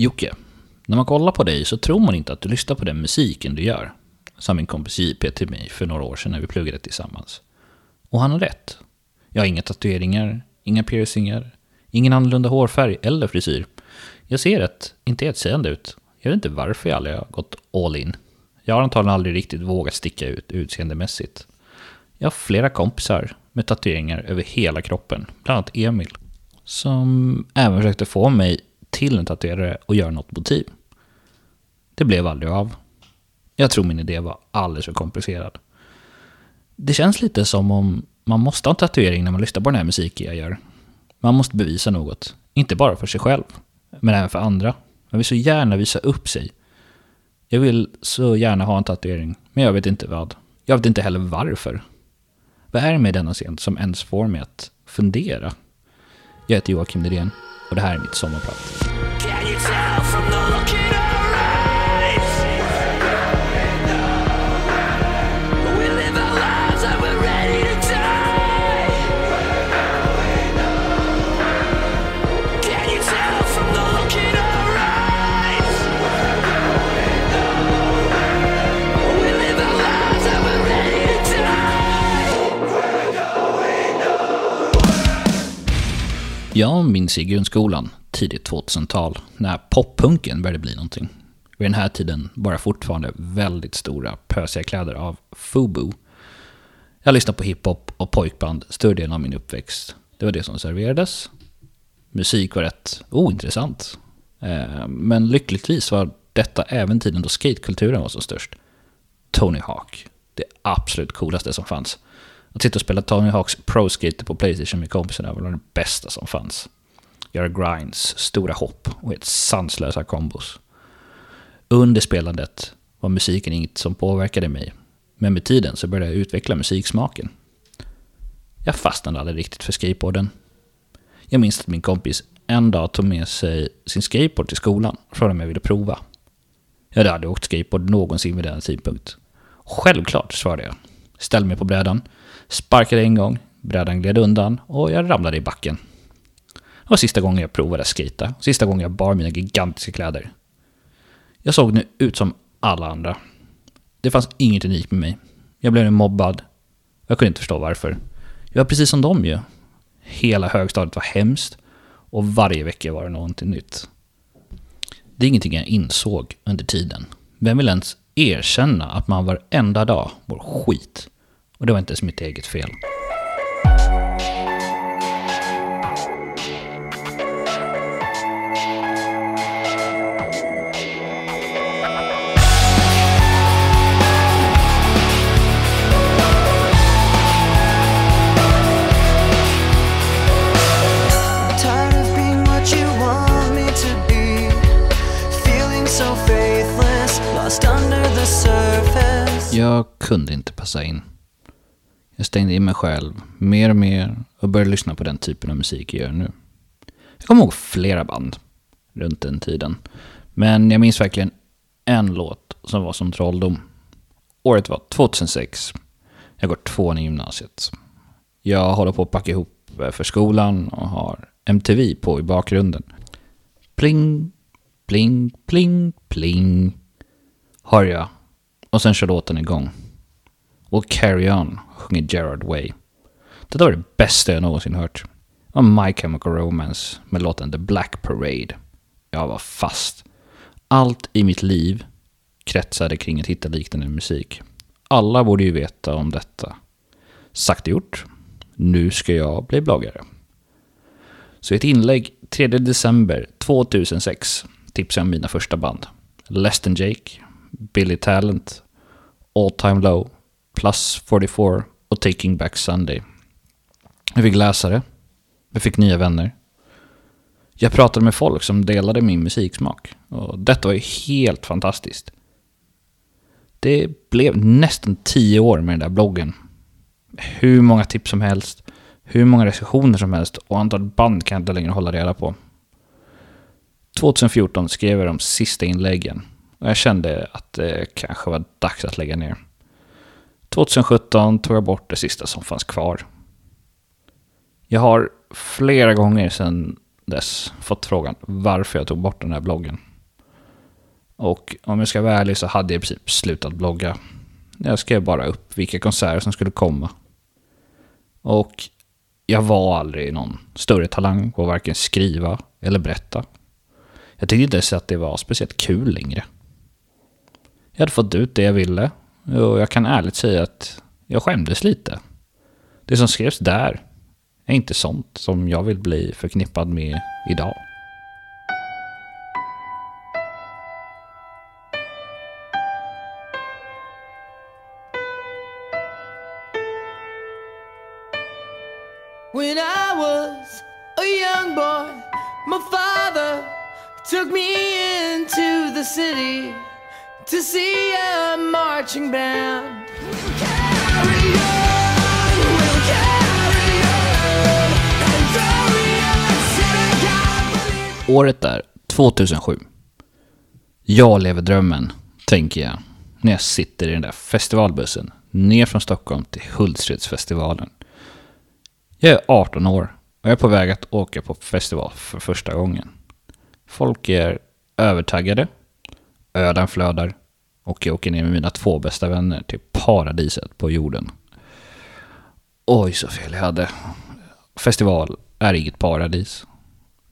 Jocke, när man kollar på dig så tror man inte att du lyssnar på den musiken du gör. Sa min kompis JP till mig för några år sedan när vi pluggade tillsammans. Och han har rätt. Jag har inga tatueringar, inga piercingar, ingen annorlunda hårfärg eller frisyr. Jag ser rätt intetsägande ut. Jag vet inte varför jag aldrig har gått all in. Jag har antagligen aldrig riktigt vågat sticka ut utseendemässigt. Jag har flera kompisar med tatueringar över hela kroppen, bland annat Emil, som även försökte få mig till en tatuerare och göra något motiv. Det blev aldrig av. Jag tror min idé var alldeles för komplicerad. Det känns lite som om man måste ha en tatuering när man lyssnar på den här musiken jag gör. Man måste bevisa något, inte bara för sig själv, men även för andra. Man vill så gärna visa upp sig. Jag vill så gärna ha en tatuering, men jag vet inte vad. Jag vet inte heller varför. Vad är det med denna scen som ens får mig att fundera? Jag heter Joakim Nydén och det här är mitt sommarprat. Jag minns i grundskolan, tidigt 2000-tal, när poppunken började bli någonting. Vid den här tiden bara fortfarande väldigt stora pösiga kläder av FUBU. Jag lyssnade på hiphop och pojkband större delen av min uppväxt. Det var det som serverades. Musik var rätt ointressant. Eh, men lyckligtvis var detta även tiden då skatekulturen var som störst. Tony Hawk, det absolut coolaste som fanns. Att sitta och spela Tony Hawks Pro Skater på Playstation med kompisarna var det bästa som fanns. Göra grinds, stora hopp och helt sanslösa kombos. Under spelandet var musiken inget som påverkade mig. Men med tiden så började jag utveckla musiksmaken. Jag fastnade aldrig riktigt för skateboarden. Jag minns att min kompis en dag tog med sig sin skateboard till skolan och frågade om jag ville prova. Jag hade aldrig åkt skateboard någonsin vid den tidpunkt. Självklart, svarade jag. Ställde mig på brädan, sparkade en gång, brädan gled undan och jag ramlade i backen. Det var sista gången jag provade att skita. sista gången jag bar mina gigantiska kläder. Jag såg nu ut som alla andra. Det fanns inget unikt med mig. Jag blev nu mobbad. Jag kunde inte förstå varför. Jag var precis som dem ju. Hela högstadiet var hemskt och varje vecka var det någonting nytt. Det är ingenting jag insåg under tiden. Vem vill ens erkänna att man varenda dag mår skit? Och det var inte ens mitt eget fel. Jag kunde inte passa in. Jag stängde in mig själv mer och mer och började lyssna på den typen av musik jag gör nu. Jag kommer ihåg flera band runt den tiden. Men jag minns verkligen en låt som var som trolldom. Året var 2006. Jag går tvåan i gymnasiet. Jag håller på att packa ihop för skolan och har MTV på i bakgrunden. Pling, pling, pling, pling. Hör jag. Och sen kör låten igång. Och Carry On sjunger Gerard Way. Det var det bästa jag någonsin hört. Och My Chemical Romance med låten The Black Parade. Jag var fast. Allt i mitt liv kretsade kring att hitta liknande musik. Alla borde ju veta om detta. Sagt och gjort. Nu ska jag bli bloggare. Så i ett inlägg 3 december 2006 tipsade jag om mina första band. Less than Jake, Billy Talent, All Time Low, Plus 44 och Taking Back Sunday. Jag fick läsare. Jag fick nya vänner. Jag pratade med folk som delade min musiksmak. Och detta var ju helt fantastiskt. Det blev nästan tio år med den där bloggen. Hur många tips som helst, hur många recensioner som helst och antalet band kan jag inte längre hålla reda på. 2014 skrev jag de sista inläggen och jag kände att det kanske var dags att lägga ner. 2017 tog jag bort det sista som fanns kvar. Jag har flera gånger sedan dess fått frågan varför jag tog bort den här bloggen. Och om jag ska vara ärlig så hade jag i princip slutat blogga. Jag skrev bara upp vilka konserter som skulle komma. Och jag var aldrig någon större talang på att varken skriva eller berätta. Jag tyckte inte ens att det var speciellt kul längre. Jag hade fått ut det jag ville och jag kan ärligt säga att jag skämdes lite. Det som skrevs där är inte sånt som jag vill bli förknippad med idag. When I was a young boy, my father took me into the city to see a marching band. We'll carry on, we'll carry on, and carry on, Året är 2007. Jag lever drömmen, tänker jag, när jag sitter i den där festivalbussen ner från Stockholm till Hultsfredsfestivalen. Jag är 18 år och jag är på väg att åka på festival för första gången. Folk är övertaggade, öden flödar och jag åker ner med mina två bästa vänner till paradiset på jorden. Oj, så fel jag hade. Festival är inget paradis.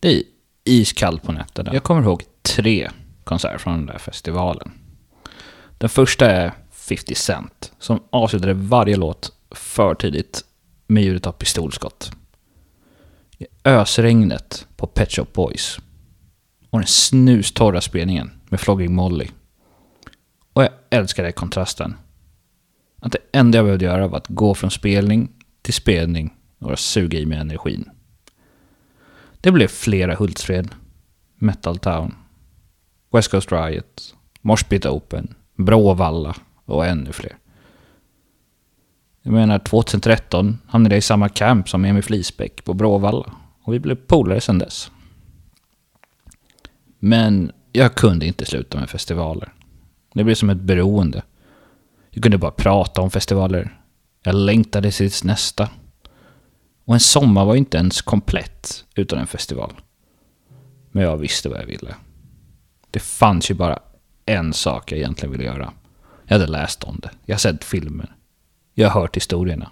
Det är iskallt på nätterna. Jag kommer ihåg tre konserter från den där festivalen. Den första är 50 Cent, som avslutade varje låt för tidigt med ljudet av pistolskott. I ösregnet på Pet Shop Boys. Och den snustorra spelningen med Flogging Molly. Och jag älskade kontrasten. Att det enda jag behövde göra var att gå från spelning till spelning och suga i mig energin. Det blev flera Hultsfred, Metal Town, West Coast Riot, Moshpit Open, Bråvalla och ännu fler. Jag menar 2013 hamnade jag i samma camp som Emil Flisbäck på Bråvalla och vi blev polare sedan dess. Men jag kunde inte sluta med festivaler. Det blev som ett beroende. Jag kunde bara prata om festivaler. Jag längtade tills nästa. Och en sommar var inte ens komplett utan en festival. Men jag visste vad jag ville. Det fanns ju bara en sak jag egentligen ville göra. Jag hade läst om det. Jag har sett filmer. Jag har hört historierna.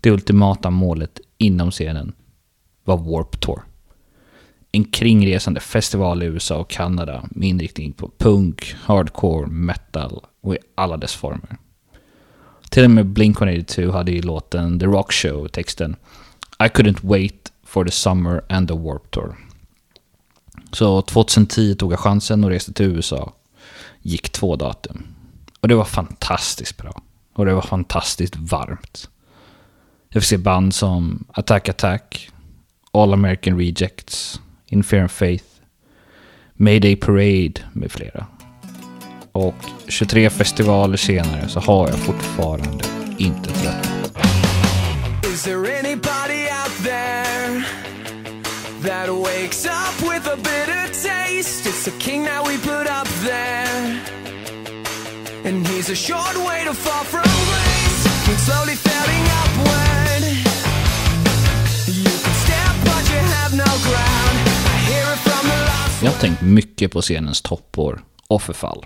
Det ultimata målet inom scenen var Warp Tour. En kringresande festival i USA och Kanada med inriktning på punk, hardcore, metal och i alla dess former. Till och med Blink-182 hade i låten The Rock Show texten I couldn't wait for the summer and the Warp Tour. Så 2010 tog jag chansen och reste till USA. Gick två datum. Och det var fantastiskt bra. Och det var fantastiskt varmt. Jag fick se band som Attack Attack, All American Rejects, In Fear and Faith, Mayday Parade med flera. Och 23 festivaler senare så har jag fortfarande inte tröttnat. Is there anybody out there that wakes up with a bitter taste? It's the king that we put up there. And he's a short way to fall from grace. Slowly Jag har tänkt mycket på scenens toppår och förfall.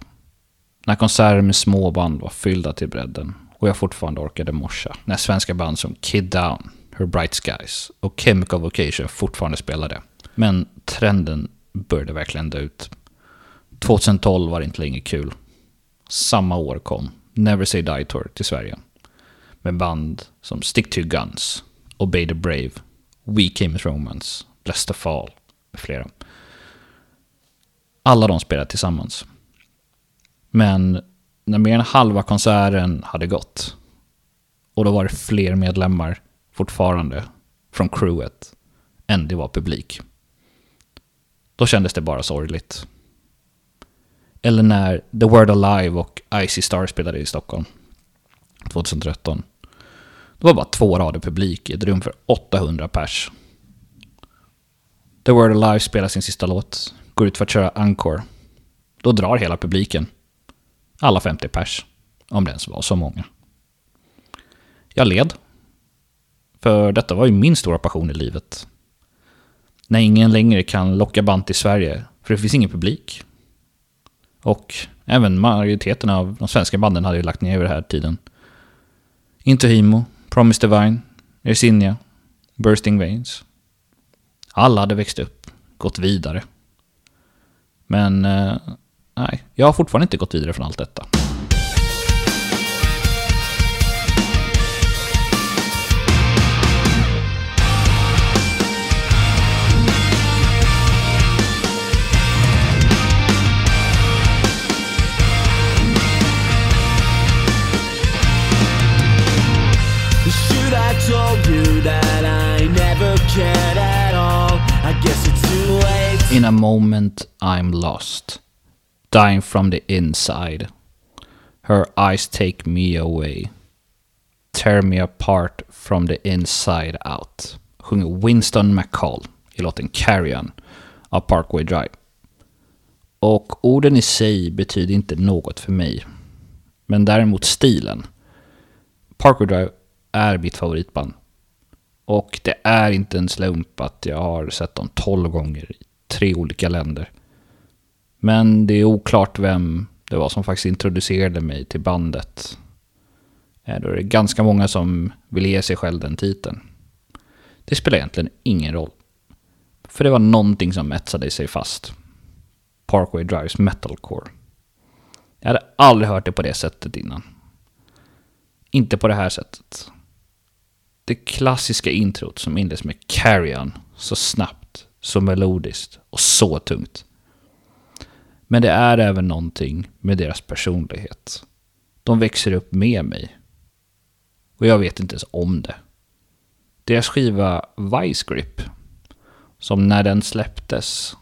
När konserter med småband var fyllda till bredden och jag fortfarande orkade morsa. När svenska band som Kid Down, Her Bright Skies och Chemical Vocation fortfarande spelade. Men trenden började verkligen dö ut. 2012 var det inte längre kul. Samma år kom Never Say Die Tour till Sverige. Med band som Stick to Guns, Obey the Brave, We Came As Romance, Bless the Fall med flera. Alla de spelade tillsammans. Men när mer än halva konserten hade gått och då var det fler medlemmar fortfarande från crewet än det var publik. Då kändes det bara sorgligt. Eller när The Word Alive och Icy Star spelade i Stockholm 2013. Det var bara två rader publik i ett rum för 800 pers. The Word Alive spelar sin sista låt, går ut för att köra Encore. Då drar hela publiken. Alla 50 pers. Om det ens var så många. Jag led. För detta var ju min stora passion i livet. När ingen längre kan locka band till Sverige, för det finns ingen publik. Och även majoriteten av de svenska banden hade ju lagt ner vid den här tiden. Intohimo, Promise Divine, Ersinia, Bursting Veins. Alla hade växt upp, gått vidare. Men eh, nej, jag har fortfarande inte gått vidare från allt detta. Moment I'm lost, dying from the inside. Her eyes take me away, tear me apart from the inside out. Sjunger Winston McCall i låten Carry On av Parkway Drive. Och orden i sig betyder inte något för mig. Men däremot stilen. Parkway Drive är mitt favoritband. Och det är inte en slump att jag har sett dem 12 gånger tre olika länder. Men det är oklart vem det var som faktiskt introducerade mig till bandet. Eh, då är det ganska många som vill ge sig själv den titeln. Det spelar egentligen ingen roll. För det var någonting som etsade sig fast. Parkway Drives metalcore. Jag hade aldrig hört det på det sättet innan. Inte på det här sättet. Det klassiska introt som inleds med Carry On, så snabbt, så melodiskt och så tungt. Men det är även någonting med deras personlighet. De växer upp med mig. Och jag vet inte ens om det. Deras skiva Vice Grip, som när den släpptes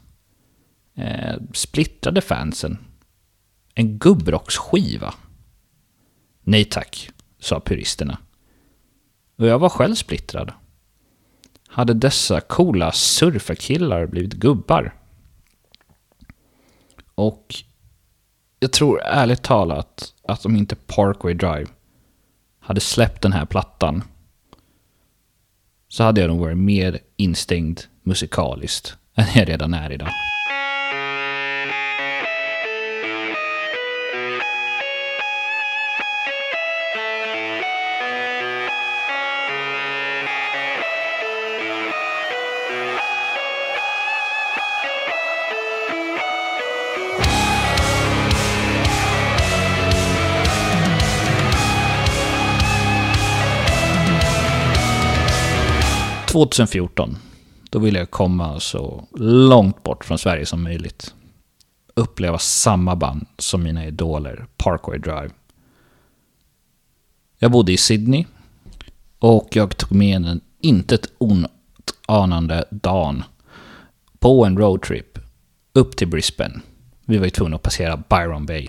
eh, splittrade fansen. En gubbrocksskiva. Nej tack, sa puristerna. Och jag var själv splittrad. Hade dessa coola surfarkillar blivit gubbar? Och jag tror ärligt talat att om inte Parkway Drive hade släppt den här plattan så hade jag nog varit mer instängd musikaliskt än jag redan är idag. — 2014. Då ville jag komma så långt bort från Sverige som möjligt. Uppleva samma band som mina idoler, Parkway Drive. Jag bodde i Sydney och jag tog med en intet ett anande Dan på en roadtrip upp till Brisbane. Vi var ju tvungna att passera Byron Bay.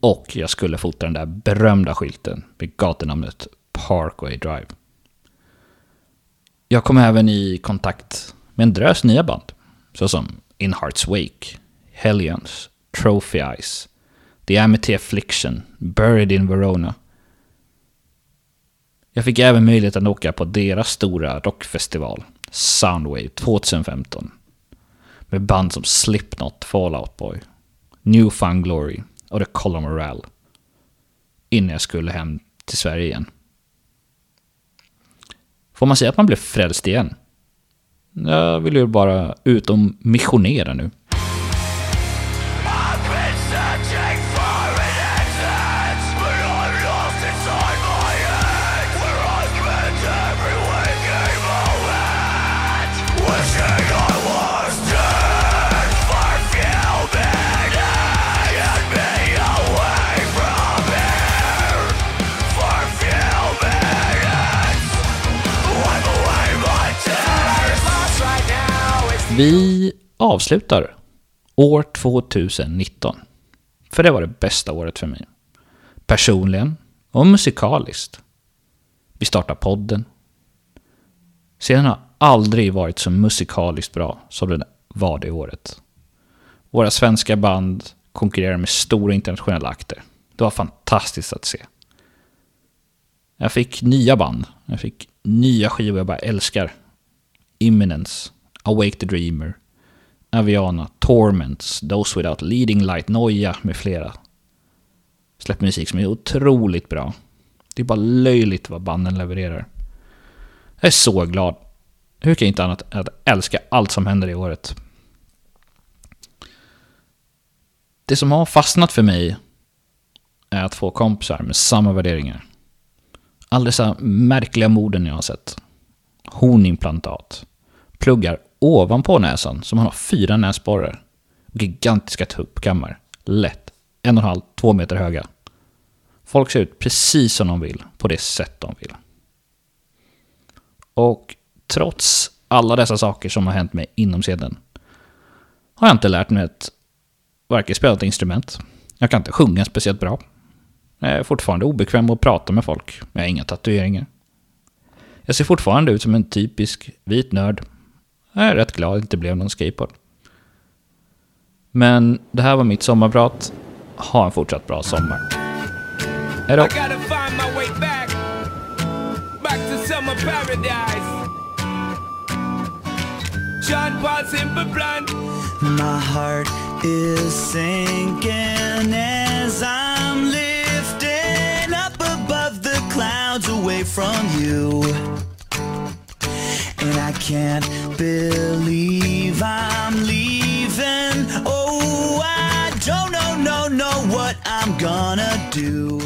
Och jag skulle fota den där berömda skylten med gatunamnet Parkway Drive. Jag kom även i kontakt med en drös nya band, såsom In Heart's Wake, Hellions, Trophy Eyes, The Amity Affliction, Buried in Verona. Jag fick även möjlighet att åka på deras stora rockfestival, Soundwave 2015. Med band som Slipknot, Fallout Boy, New Fun Glory och The Color Morale. Innan jag skulle hem till Sverige igen. Får man säga att man blev frälst igen? Jag vill ju bara ut och missionera nu. Vi avslutar år 2019. För det var det bästa året för mig. Personligen och musikaliskt. Vi startar podden. Scenen har aldrig varit så musikaliskt bra som den var det året. Våra svenska band konkurrerar med stora internationella akter. Det var fantastiskt att se. Jag fick nya band. Jag fick nya skivor jag bara älskar. Imminence, Awake the Dreamer, Aviana, Torments, Those Without Leading Light, Noia med flera. Släpper musik som är otroligt bra. Det är bara löjligt vad banden levererar. Jag är så glad. Hur kan jag inte annat än att älska allt som händer i året? Det som har fastnat för mig är att få kompisar med samma värderingar. Alla dessa märkliga morden jag har sett. Hornimplantat. Pluggar ovanpå näsan som han har fyra näsborrar. Gigantiska tuppkammar. Lätt. En och en halv, två meter höga. Folk ser ut precis som de vill, på det sätt de vill. Och trots alla dessa saker som har hänt mig inom scenen har jag inte lärt mig att varken spela ett instrument, jag kan inte sjunga speciellt bra. Jag är fortfarande obekväm att prata med folk, jag har inga tatueringar. Jag ser fortfarande ut som en typisk vit nörd. Jag är rätt glad att det inte blev någon skateboard. Men det här var mitt sommarprat. Ha en fortsatt bra sommar. Hej då! I gotta find my way back, back to summer paradise. John Paul Simple Plan. My heart is sinking as I'm lifting up above the clouds away from you. Can't believe I'm leaving. Oh, I don't know, no, know what I'm gonna do.